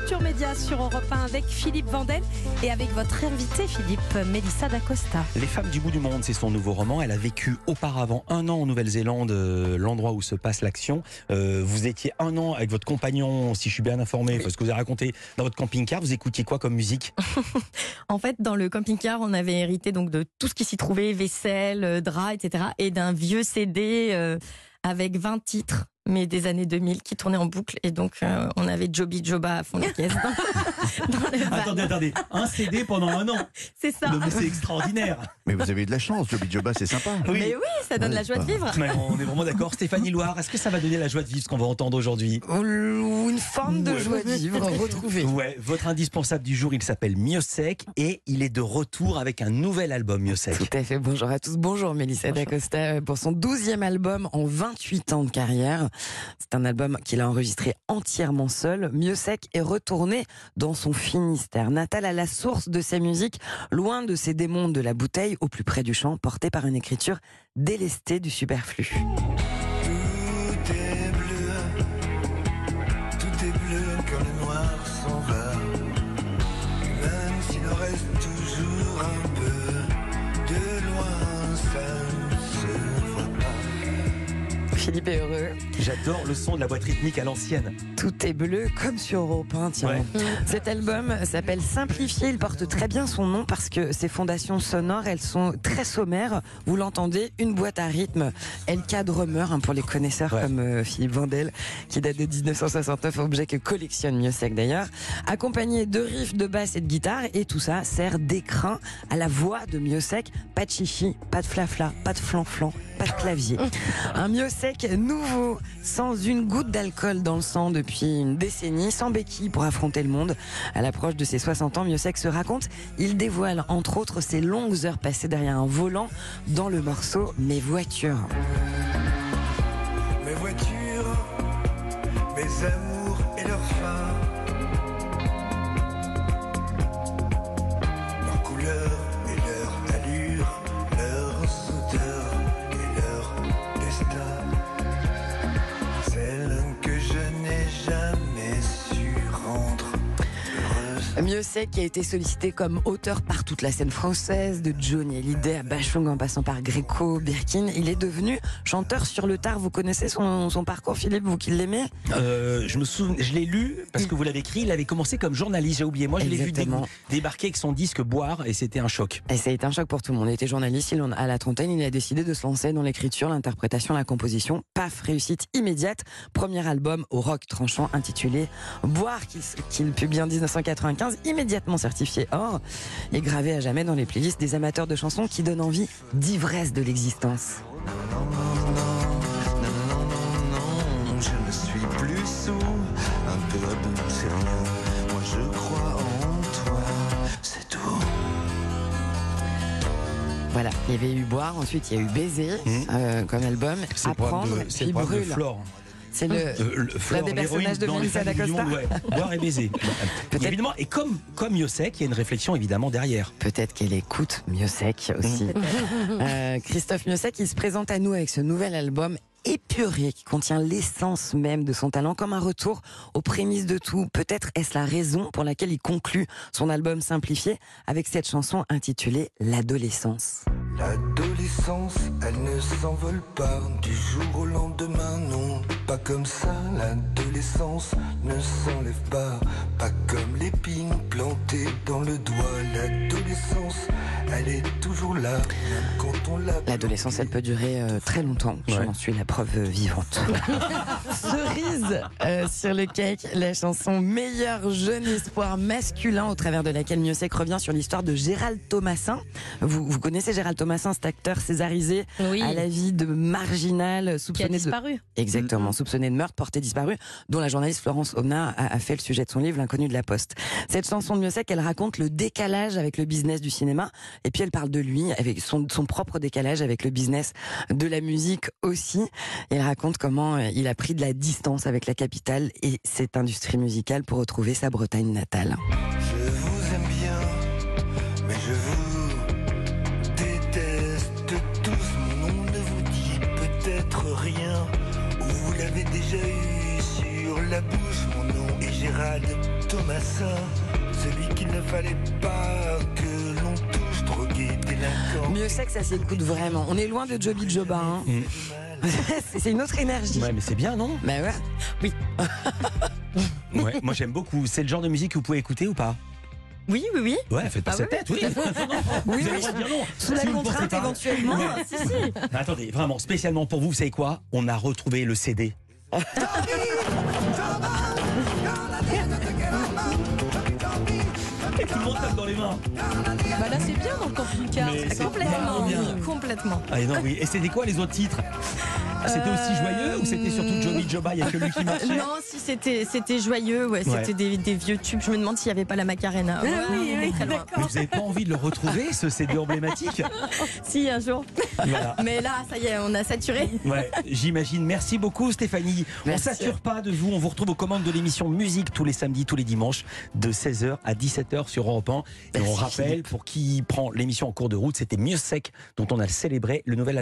Culture Média sur Europe 1 avec Philippe Vandel et avec votre invité Philippe Mélissa d'Acosta. Les femmes du bout du monde, c'est son nouveau roman. Elle a vécu auparavant un an en Nouvelle-Zélande, euh, l'endroit où se passe l'action. Euh, vous étiez un an avec votre compagnon, si je suis bien informé, parce que vous avez raconté dans votre camping-car. Vous écoutiez quoi comme musique? En fait, dans le camping-car, on avait hérité donc de tout ce qui s'y trouvait, vaisselle, euh, draps, etc. Et d'un vieux CD euh, avec 20 titres mais des années 2000 qui tournaient en boucle et donc euh, on avait Joby Joba à fond de caisse dans, dans le van. Attendez, attendez. Un CD pendant un an. C'est ça. Non, mais c'est extraordinaire. Mais vous avez eu de la chance, Joby Joba, c'est sympa. Mais oui, ça donne la joie de vivre. Mais on est vraiment d'accord. Stéphanie Loire, est-ce que ça va donner la joie de vivre ce qu'on va entendre aujourd'hui? Ou une forme de Ouais. joie de vivre retrouvée. Ouais, votre indispensable du jour, il s'appelle Miosec et il est de retour avec un nouvel album Miosec. Tout à fait. Bonjour à tous. Bonjour Mélissa D'Acosta euh, pour son 12e album en 28 ans de carrière. C'est un album qu'il a enregistré entièrement seul. Mieux sec est retourné dans son Finistère natal à la source de ses musiques, loin de ces démons de la bouteille, au plus près du champ, porté par une écriture délestée du superflu. Philippe est heureux. J'adore le son de la boîte rythmique à l'ancienne. Tout est bleu comme sur Europe 1, tiens. Ouais. Cet album s'appelle Simplifié. Il porte très bien son nom parce que ses fondations sonores, elles sont très sommaires. Vous l'entendez, une boîte à rythme. LK Drummer, hein, pour les connaisseurs Ouais. comme euh, Philippe Vandel, qui date de 1969, objet que collectionne Miosec d'ailleurs. Accompagné de riffs de basse et de guitare. Et tout ça sert d'écrin à la voix de Miosec. Pas de chichi, pas de flafla, pas de flan-flan, pas clavier. Un Miosec nouveau, sans une goutte d'alcool dans le sang depuis une décennie, sans béquille pour affronter le monde. À l'approche de ses 60 ans, Miosec se raconte, il dévoile entre autres ses longues heures passées derrière un volant dans le morceau Mes voitures. Mes voitures, mes amours et leurs fins. Miosec qui a été sollicité comme auteur par toute la scène française, de Johnny Hallyday à Bachung en passant par Greco, Birkin. Il est devenu chanteur sur le tard. Vous connaissez son, son parcours, Philippe, vous qui l'aimez? Euh, je me souviens, je l'ai lu parce que vous l'avez écrit. Il avait commencé comme journaliste. J'ai oublié. Moi, je l'ai vu dé- débarquer avec son disque boire et c'était un choc. Et ça a été un choc pour tout le monde. Il était journaliste, il en, à la trentaine, il a décidé de se lancer dans l'écriture, l'interprétation, la composition. Paf, réussite immédiate. Premier album au rock tranchant intitulé Boire, qu'il qu'il publie en 1995, immédiatement certifié or et gravé à jamais dans les playlists des amateurs de chansons qui donnent envie d'ivresse de l'existence. Voilà, il y avait eu Boire, ensuite il y a eu Baiser Mhm. euh, comme album, C'est Apprendre, de- puis de Brûle. Flore. C'est le... Euh, le- Flore, des personnages de Melissa d'Acosta ouais. Boire et baiser. Peut-être- Évidemment. Et comme comme Miosec, il y a une réflexion évidemment derrière. Peut-être qu'elle écoute Miosec aussi. Euh, Christophe Miosec, il se présente à nous avec ce nouvel album épuré qui contient l'essence même de son talent comme un retour aux prémices de tout. Peut-être est-ce la raison pour laquelle il conclut son album simplifié avec cette chanson intitulée L'adolescence. L'adolescence, elle ne s'envole pas du jour au lendemain, non, pas comme ça. L'adolescence ne s'enlève pas, pas comme l'épine plantée dans le doigt. L'adolescence, elle est toujours là, même quand on l'a. L'adolescence, elle peut durer euh, très longtemps. Je Ouais. m'en suis la preuve euh, vivante. Cerise euh, sur le cake, la chanson Meilleur jeune espoir masculin au travers de laquelle Miosek revient sur l'histoire de Gérald Thomasin. Vous, vous connaissez Gérald Thomasin, cet acteur césarisé Oui, à la vie de marginal, qui a soupçonné de... disparu. Exactement, soupçonné de meurtre, porté disparu, dont la journaliste Florence Omna a, fait le sujet de son livre, L'inconnu de la Poste. Cette chanson de Miosek, elle raconte le décalage avec le business du cinéma, et puis elle parle de lui, avec son, son propre décalage avec le business de la musique aussi. Elle raconte comment euh, il a pris de la distance avec la capitale et cette industrie musicale pour retrouver sa Bretagne natale. Gérald Thomasin, celui qu'il ne fallait pas que l'on touche, drogué, délinquant. Mieux sec, ça s'écoute vraiment. On est loin de Joby Joba. Hein. Mm. C'est- une autre énergie. Ouais, mais c'est bien, non? Bah ouais. Ouais, moi j'aime beaucoup. C'est le genre de musique que vous pouvez écouter ou pas? Oui, oui, oui. Ouais, faites pas Ah cette tête, oui. Oui, oui. dire non. Sous la Si pensez contrainte, éventuellement. Ouais. si, si. Attendez, vraiment, spécialement pour vous, vous savez quoi? On a retrouvé le CD. Et tout le monde tape dans les mains. Bah là, c'est bien dans le camping-car. Complètement. bien. Complètement. Ah non, oui. Et c'était quoi les autres titres? C'était aussi joyeux ou c'était surtout Johnny Joba Il n'y a que lui qui marchait Non, si c'était c'était joyeux, ouais, Ouais. c'était des, des vieux tubes. Je me demande s'il n'y avait pas la Macarena. Ouais, oui. Mais vous n'avez pas envie de le retrouver, ce CD emblématique Si un jour. Voilà. Mais là, ça y est, on a saturé. Ouais, j'imagine. Merci beaucoup Stéphanie. Merci. On sature pas de vous. On vous retrouve aux commandes de l'émission Musique tous les samedis, tous les dimanches de 16h à 17h sur Europe 1. Et Merci, on rappelle, pour qui prend l'émission en cours de route, c'était Mieux Sec dont on a célébré le nouvel album.